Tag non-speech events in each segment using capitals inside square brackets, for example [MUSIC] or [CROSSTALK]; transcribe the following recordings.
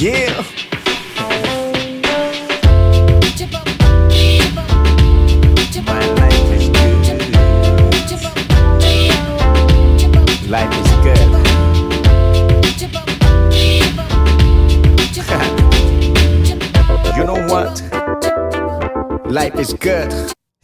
Yeah.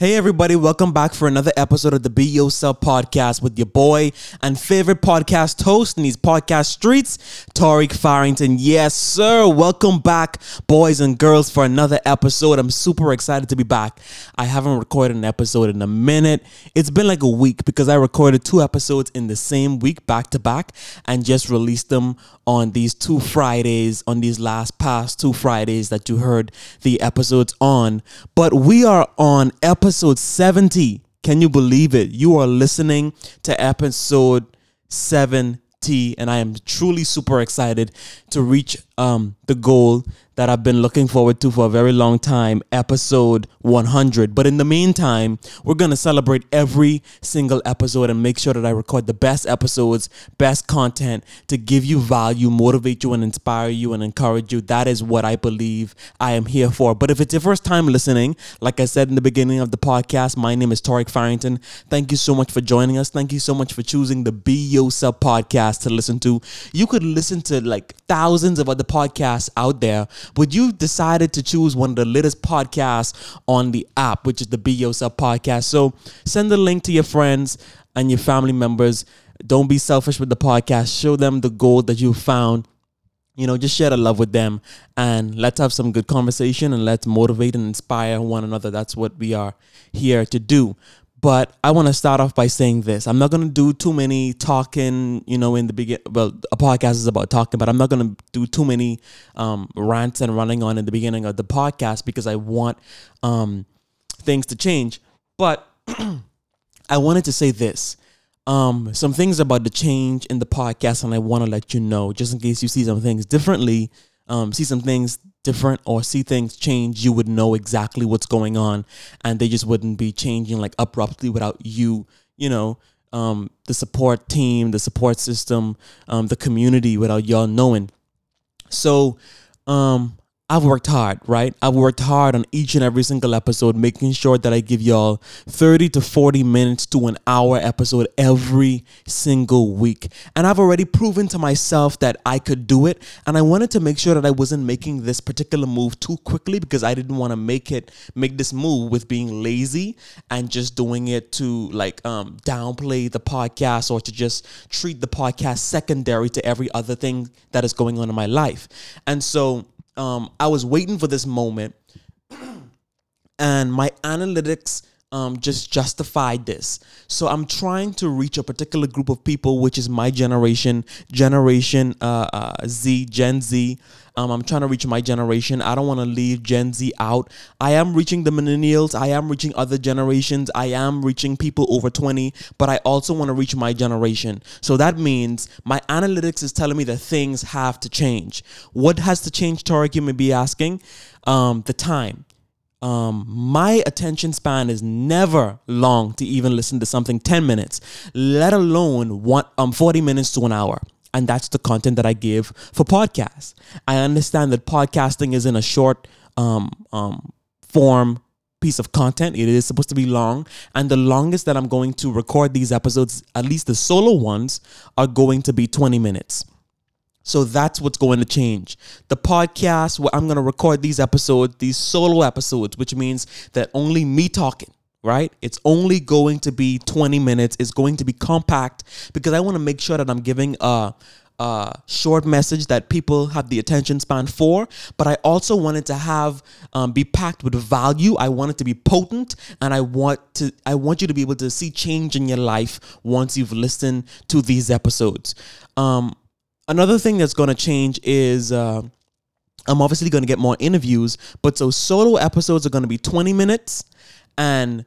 Hey everybody, welcome back for another episode of the Be Yourself podcast with your boy and favorite podcast host in these podcast streets, Tariq Farrington. Yes, sir. Welcome back, boys and girls, for another episode. I'm super excited to be back. I haven't recorded an episode in a minute. It's been like a week because I recorded two episodes in the same week back to back and just released them on these two Fridays, on these last past two Fridays that you heard the episodes on. But we are on episode 70. Can you believe it? You are listening to episode 70, and I am truly super excited to reach um, the goal that I've been looking forward to for a very long time, episode 100. But in the meantime, we're going to celebrate every single episode and make sure that I record the best episodes, best content to give you value, motivate you, and inspire you and encourage you. That is what I believe I am here for. But if it's your first time listening, like I said in the beginning of the podcast, my name is Tariq Farrington. Thank you so much for joining us. Thank you so much for choosing the Be Yourself podcast to listen to. You could listen to like thousands of other podcasts out there, but you decided to choose one of the latest podcasts on the app, which is the Be Yourself podcast. So send the link to your friends and your family members. Don't be selfish with the podcast. Show them the gold that you found you know, just share the love with them and let's have some good conversation and let's motivate and inspire one another. That's what we are here to do. But I want to start off by saying this. I'm not going to do too many talking, you know, in the begin. Well, a podcast is about talking, but I'm not going to do too many um, rants and running on in the beginning of the podcast because I want um, things to change. But [CLEARS THROAT] I wanted to say this um some things about the change in the podcast and I want to let you know just in case you see some things differently um see some things different or see things change you would know exactly what's going on. And they just wouldn't be changing like abruptly without you you know um the support team the support system um the community without y'all knowing. So um I've worked hard, right? I've worked hard on each and every single episode, making sure that I give y'all 30 to 40 minutes to an hour episode every single week. And I've already proven to myself that I could do it. And I wanted to make sure that I wasn't making this particular move too quickly because I didn't want to make it, make this move with being lazy and just doing it to like um, downplay the podcast or to just treat the podcast secondary to every other thing that is going on in my life. And so, um, I was waiting for this moment, [CLEARS THROAT] and my analytics um, just justified this. So I'm trying to reach a particular group of people, which is my generation, Generation uh, uh, Z, Gen Z. Um, I'm trying to reach my generation. I don't want to leave Gen Z out. I am reaching the millennials. I am reaching other generations. I am reaching people over 20, but I also want to reach my generation. So that means my analytics is telling me that things have to change. What has to change, Tariq? You may be asking. Um, the time um, my attention span is never long to even listen to something 10 minutes, let alone one, um, 40 minutes to an hour. And that's the content that I give for podcasts. I understand that podcasting is in a short um, um, form piece of content. It is supposed to be long. And the longest that I'm going to record these episodes, at least the solo ones, are going to be 20 minutes. So that's what's going to change. The podcast where I'm going to record these episodes, these solo episodes, which means that only me talking, right? It's only going to be 20 minutes. It's going to be compact because I want to make sure that I'm giving a, a short message that people have the attention span for. But I also wanted to have um, be packed with value. I want it to be potent, and I want to I want you to be able to see change in your life once you've listened to these episodes. Um, another thing that's going to change is uh, I'm obviously going to get more interviews, but so solo episodes are going to be 20 minutes and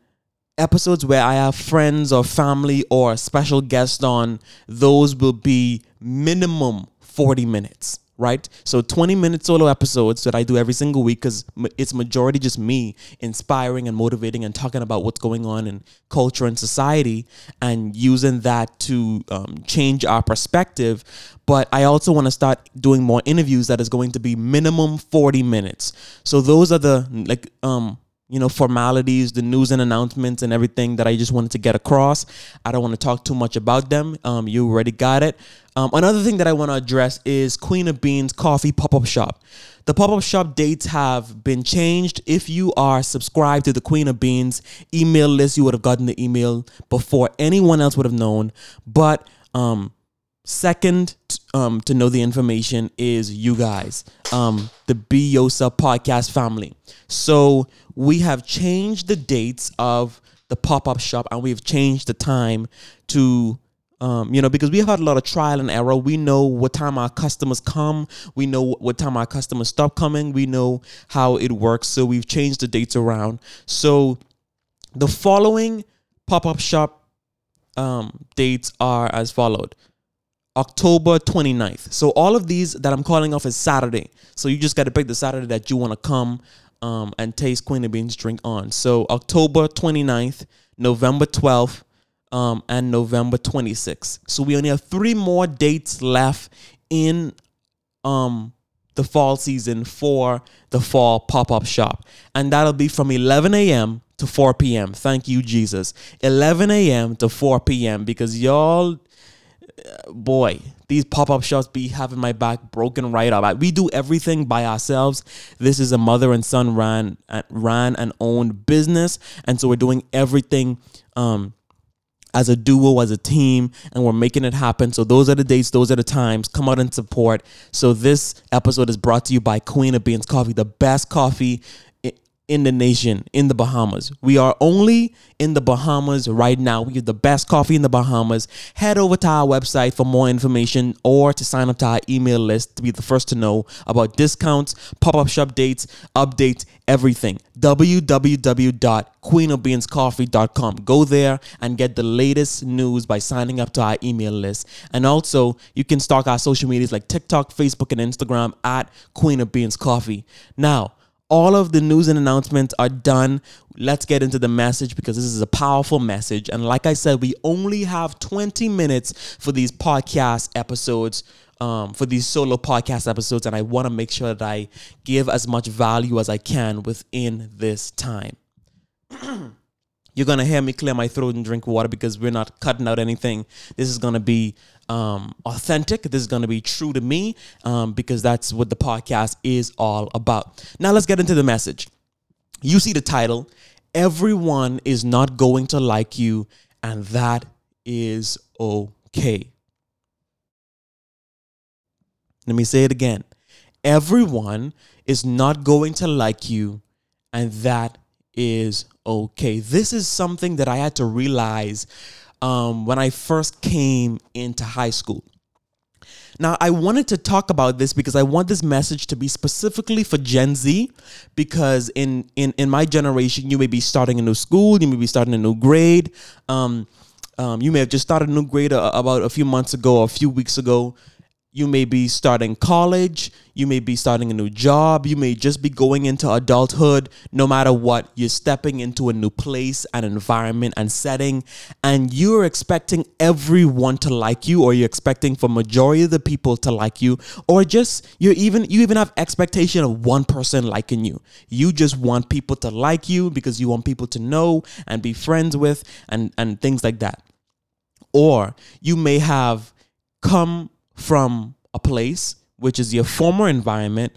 episodes where I have friends or family or a special guest on, those will be minimum 40 minutes, right? So 20 minute solo episodes that I do every single week because it's majority just me inspiring and motivating and talking about what's going on in culture and society and using that to um, change our perspective. But I also want to start doing more interviews that is going to be minimum 40 minutes. So those are the like um you know, formalities, the news and announcements and everything that I just wanted to get across. I don't want to talk too much about them. Um, you already got it. Um, another thing that I want to address is Queen of Beans Coffee Pop Up Shop. The pop up shop dates have been changed. If you are subscribed to the Queen of Beans email list, you would have gotten the email before anyone else would have known. But um, second um, to know the information is you guys, um, the Be podcast family. So we have changed the dates of the pop up shop and we've changed the time to um, you know, because we have had a lot of trial and error. We know what time our customers come. We know what time our customers stop coming. We know how it works. So we've changed the dates around. So the following pop up shop um, dates are as followed October 29th. So all of these that I'm calling off is Saturday. So you just got to pick the Saturday that you want to come um, and taste Queen of Beans drink on. So October 29th, November 12th, um, and November 26th. So we only have three more dates left in um, the fall season for the fall pop up shop. And that'll be from 11 a.m. to 4 p.m. Thank you, Jesus. 11 a.m. to 4 p.m. because y'all boy, these pop up shops be having my back broken right up. We do everything by ourselves. This is a mother and son ran ran and owned business, and so we're doing everything um, as a duo, as a team, and we're making it happen. So those are the dates, those are the times. Come out and support. So this episode is brought to you by Queen of Beans Coffee, the best coffee in the nation, in the Bahamas. We are only in the Bahamas right now. We have the best coffee in the Bahamas. Head over to our website for more information or to sign up to our email list to be the first to know about discounts, pop up shop dates, updates, everything. www.queenofbeanscoffee.com. Go there and get the latest news by signing up to our email list. And also, you can stalk our social medias like TikTok, Facebook, and Instagram at Queen of Beans Coffee. Now, all of the news and announcements are done. Let's get into the message because this is a powerful message. And like I said, we only have 20 minutes for these podcast episodes, um, for these solo podcast episodes. And I want to make sure that I give as much value as I can within this time. [CLEARS THROAT] You're to hear me clear my throat and drink water because we're not cutting out anything. This is to be um, authentic. This is to be true to me um, because that's what the podcast is all about. Now, let's get into the message. You see the title Everyone is not going to like you, and that is okay. Let me say it again. Everyone is not going to like you, and that is okay. This is something that I had to realize um, when I first came into high school. Now, I wanted to talk about this because I want this message to be specifically for Gen Z because in in in my generation, you may be starting a new school, you may be starting a new grade. Um, um, you may have just started a new grade a, uh, about a few months ago or a few weeks ago. You may be starting college. You may be starting a new job. You may just be going into adulthood. No matter what, you're stepping into a new place and environment and setting, and you're expecting everyone to like you, or you're expecting for majority of the people to like you, or just you even you even have expectation of one person liking you. You just want people to like you because you want people to know and be friends with and and things like that. Or you may have come from a place which is your former environment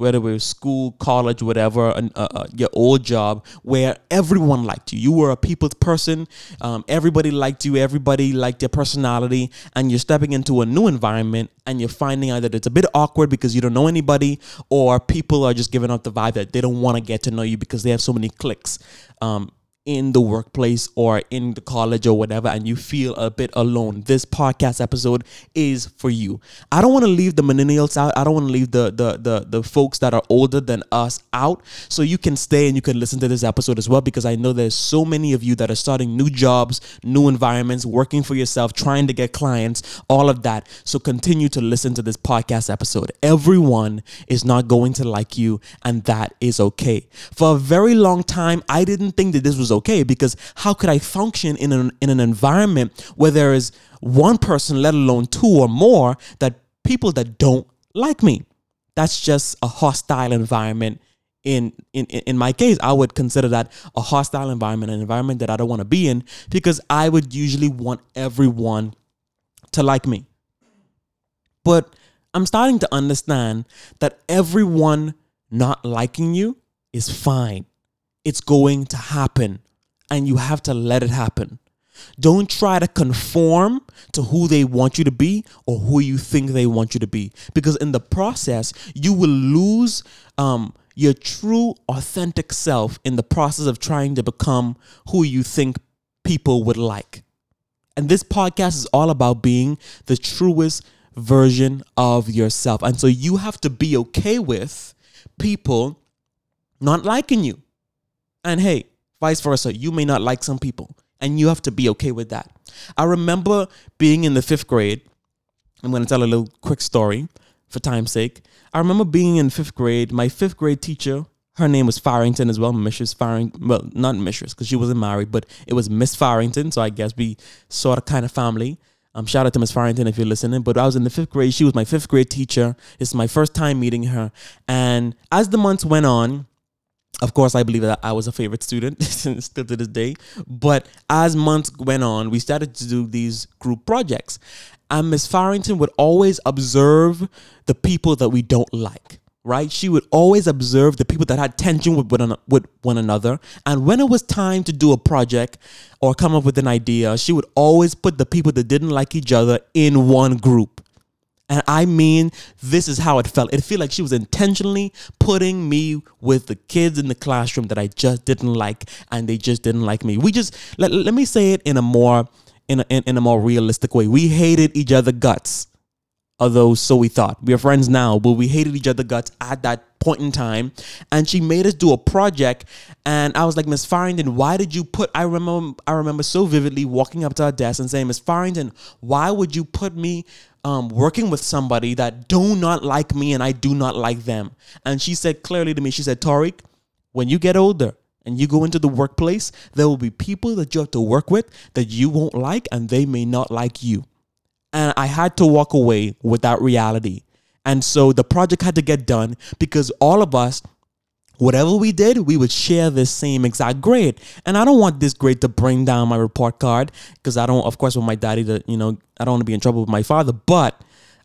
whether it was school, college, whatever, uh, uh, your old job, where everyone liked you. You were a people's person. Um, everybody liked you. Everybody liked your personality. And you're stepping into a new environment and you're finding out that it's a bit awkward because you don't know anybody, or people are just giving out the vibe that they don't want to get to know you because they have so many clicks um, in the workplace or in the college or whatever and you feel a bit alone, this podcast episode is for you. I don't want to leave the millennials out. I don't want to leave the, the the the folks that are older than us out. So you can stay and you can listen to this episode as well because I know there's so many of you that are starting new jobs, new environments, working for yourself, trying to get clients, all of that. So continue to listen to this podcast episode. Everyone is not going to like you and that is okay. For a very long time I didn't think that this was okay because how could I function in an in an environment where there is one person, let alone two or more, that people that don't like me? That's just a hostile environment. In, in in my case, I would consider that a hostile environment, an environment that I don't want to be in, because I would usually want everyone to like me. But I'm starting to understand that everyone not liking you is fine. It's going to happen and you have to let it happen. Don't try to conform to who they want you to be or who you think they want you to be because in the process, you will lose um, your true, authentic self in the process of trying to become who you think people would like. And this podcast is all about being the truest version of yourself. And so you have to be okay with people not liking you. And hey, vice versa, you may not like some people, and you have to be okay with that. I remember being in the fifth grade. I'm going to tell a little quick story for time's sake. I remember being in fifth grade. My fifth grade teacher, her name was Farrington as well, Mrs. Farrington. Well, not Mrs. because she wasn't married, but it was Miss Farrington. So I guess we sort of kind of family. Um, shout out to Miss Farrington if you're listening. But I was in the fifth grade. She was my fifth grade teacher. It's my first time meeting her. And as the months went on, of course, I believe that I was a favorite student [LAUGHS] still to this day. But as months went on, we started to do these group projects. And Miss Farrington would always observe the people that we don't like right? She would always observe the people that had tension with, with, with one another. And when it was time to do a project or come up with an idea, she would always put the people that didn't like each other in one group. And I mean, this is how it felt. It felt like she was intentionally putting me with the kids in the classroom that I just didn't like, and they just didn't like me. We just let, let me say it in a more in a, in, in a more realistic way. We hated each other guts although so we thought. We are friends now, but we hated each other guts at that point in time. And she made us do a project, and I was like, Miss Farrington, why did you put? I remember, I remember so vividly walking up to her desk and saying, Miss Farrington, why would you put me? Um, working with somebody that do not like me and I do not like them. And she said clearly to me, she said, Tariq, when you get older, and you go into the workplace, there will be people that you have to work with that you won't like and they may not like you. And I had to walk away with that reality. And so the project had to get done because all of us, whatever we did, we would share this same exact grade. And I don't want this grade to bring down my report card because I don't, of course, want my daddy to, you know, I don't want to be in trouble with my father. But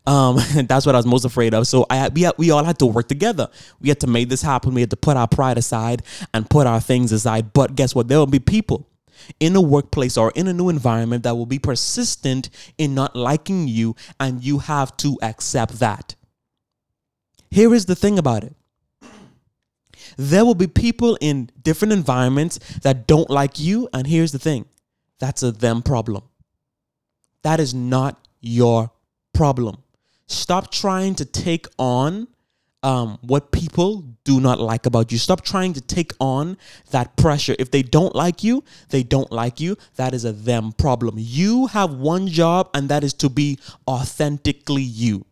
um, [LAUGHS] that's what I was most afraid of. So I we we all had to work together. We had to make this happen. We had to put our pride aside and put our things aside. But guess what? There will be people in a workplace or in a new environment that will be persistent in not liking you, and you have to accept that. Here is the thing about it there will be people in different environments that don't like you, and here's the thing that's a them problem. That is not your problem. Stop trying to take on um, what people do not like about you. Stop trying to take on that pressure. If they don't like you, they don't like you. That is a them problem. You have one job, and that is to be authentically you.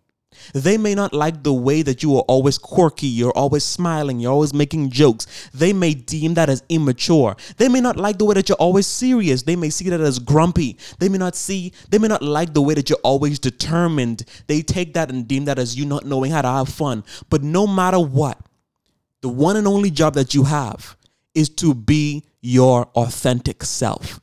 They may not like the way that you are always quirky, you're always smiling, you're always making jokes. They may deem that as immature. They may not like the way that you're always serious. They may see that as grumpy. They may not see, they may not like the way that you're always determined. They take that and deem that as you not knowing how to have fun. But no matter what, the one and only job that you have is to be your authentic self.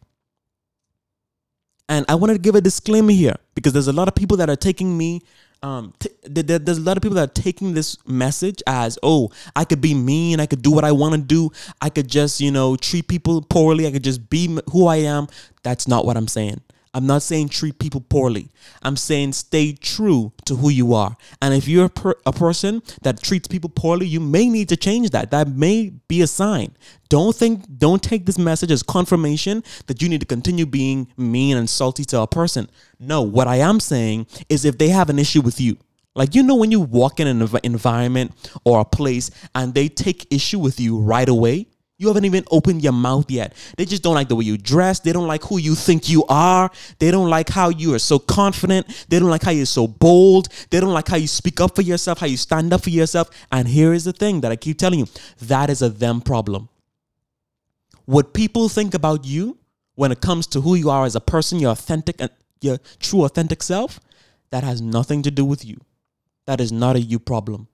And I wanted to give a disclaimer here because there's a lot of people that are taking me um, t- there's a lot of people that are taking this message as, oh, I could be mean, I could do what I want to do, I could just, you know, treat people poorly, I could just be who I am. That's not what I'm saying. I'm not saying treat people poorly. I'm saying stay true to who you are. And if you're a, per- a, person that treats people poorly, you may need to change that. That may be a sign. Don't think don't take this message as confirmation that you need to continue being mean and salty to a person. No, what I am saying is if they have an issue with you, like you know when you walk in an env- environment or a place and they take issue with you right away, you haven't even opened your mouth yet. They just don't like the way you dress. They don't like who you think you are. They don't like how you are so confident. They don't like how you're so bold. They don't like how you speak up for yourself, how you stand up for yourself. And here is the thing that I keep telling you that is a them problem. What people think about you when it comes to who you are as a person, your authentic and your true authentic self, that has nothing to do with you. That is not a you problem.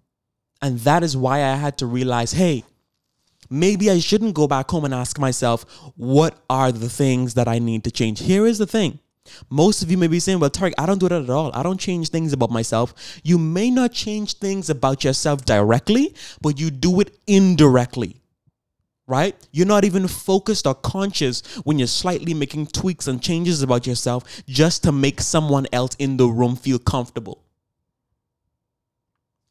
And that is why I had to realize hey, maybe I shouldn't go back home and ask myself, what are the things that I need to change? Here is the thing. Most of you may be saying, well, Tariq, I don't do that at all. I don't change things about myself. You may not change things about yourself directly, but you do it indirectly. Right? You're not even focused or conscious when you're slightly making tweaks and changes about yourself just to make someone else in the room feel comfortable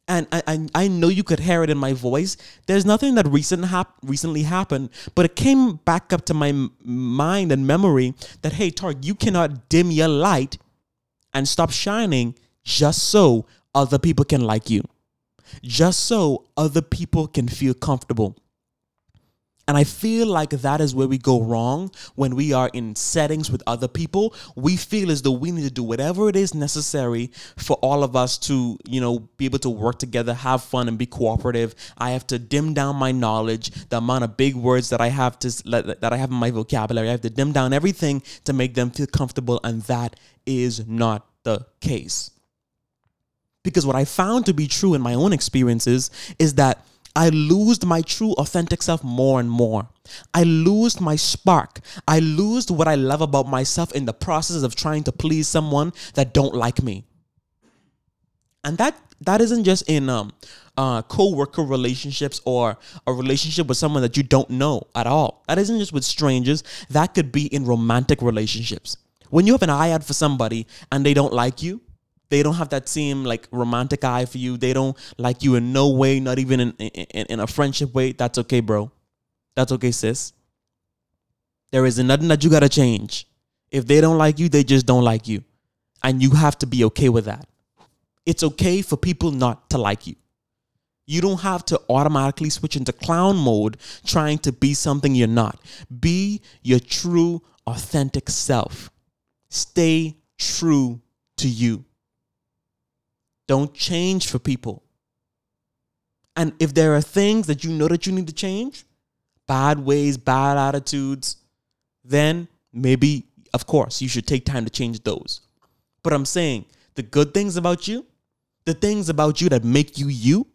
and I, I, know you could hear it in my voice. There's nothing that recent hap- recently happened, but it came back up to my m- mind and memory that hey, Tariq, you cannot dim your light and stop shining just so other people can like you, just so other people can feel comfortable. And I feel like that is where we go wrong when we are in settings with other people. We feel as though we need to do whatever it is necessary for all of us to, you know, be able to work together, have fun, and be cooperative. I have to dim down my knowledge, the amount of big words that I have to that I have in my vocabulary. I have to dim down everything to make them feel comfortable, and that is not the case. Because what I found to be true in my own experiences is that I lose my true authentic self more and more. I lose my spark. I lose what I love about myself in the process of trying to please someone that don't like me. And that that isn't just in um uh co-worker relationships or a relationship with someone that you don't know at all. That isn't just with strangers. That could be in romantic relationships. When you have an eye out for somebody and they don't like you, they don't have that same like romantic eye for you. They don't like you in no way, not even in, in, in a friendship way. That's okay, bro. That's okay, sis. There isn't nothing that you gotta change. If they don't like you, they just don't like you. And you have to be okay with that. It's okay for people not to like you. You don't have to automatically switch into clown mode trying to be something you're not. Be your true, authentic self. Stay true to you. Don't change for people. And if there are things that you know that you need to change, bad ways, bad attitudes, then maybe, of course, you should take time to change those. But I'm saying the good things about you, the things about you that make you you,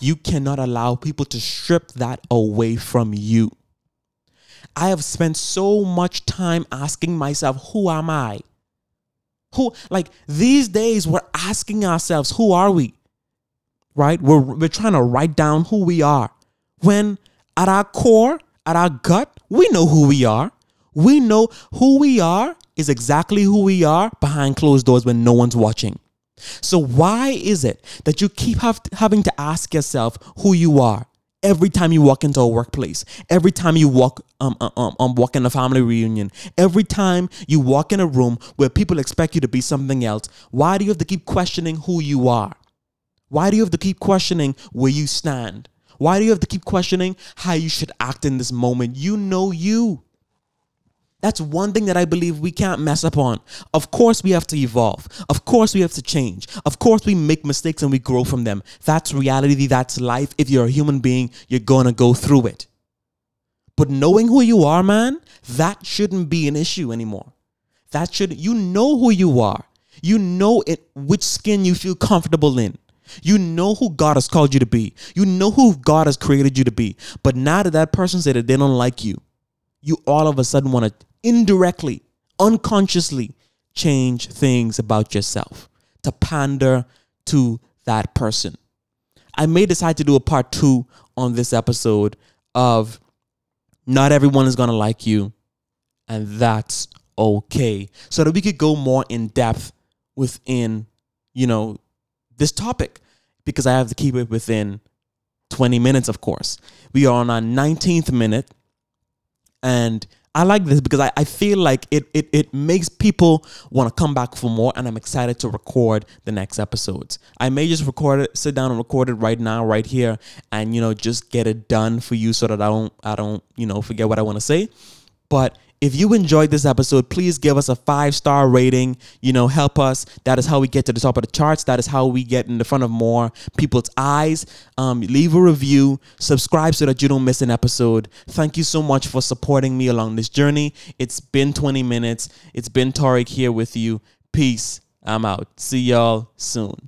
you cannot allow people to strip that away from you. I have spent so much time asking myself, who am I? Who like these days we're asking ourselves, who are we? Right? We're we're trying to write down who we are. When at our core, at our gut, we know who we are. We know who we are is exactly who we are behind closed doors when no one's watching. So why is it that you keep have, having to ask yourself who you are? Every time you walk into a workplace, every time you walk um, um, um, um, walk in a family reunion, every time you walk in a room where people expect you to be something else, why do you have to keep questioning who you are? Why do you have to keep questioning where you stand? Why do you have to keep questioning how you should act in this moment? You know you. That's one thing that I believe we can't mess up on. Of course, we have to evolve. Of course, we have to change. Of course, we make mistakes and we grow from them. That's reality. That's life. If you're a human being, you're going to go through it. But knowing who you are, man, that shouldn't be an issue anymore. That should, you know who you are. You know it, which skin you feel comfortable in. You know who God has called you to be. You know who God has created you to be. But now that that person said that they don't like you, you all of a sudden want to indirectly, unconsciously change things about yourself to pander to that person. I may decide to do a part two on this episode of not everyone is going to like you, and that's okay so that we could go more in depth within you know this topic because I have to keep it within 20 minutes, of course. We are on our 19th minute. And I like this because I, I feel like it, it it makes people want to come back for more and I'm excited to record the next episodes. I may just record it, sit down and record it right now, right here, and you know, just get it done for you so that I don't I don't, you know, forget what I want to say. But if you enjoyed this episode, please give us a five star rating. You know, help us. That is how we get to the top of the charts. That is how we get in the front of more people's eyes. Um, leave a review, subscribe so that you don't miss an episode. Thank you so much for supporting me along this journey. It's been 20 minutes. It's been Tariq here with you. Peace. I'm out. See y'all soon.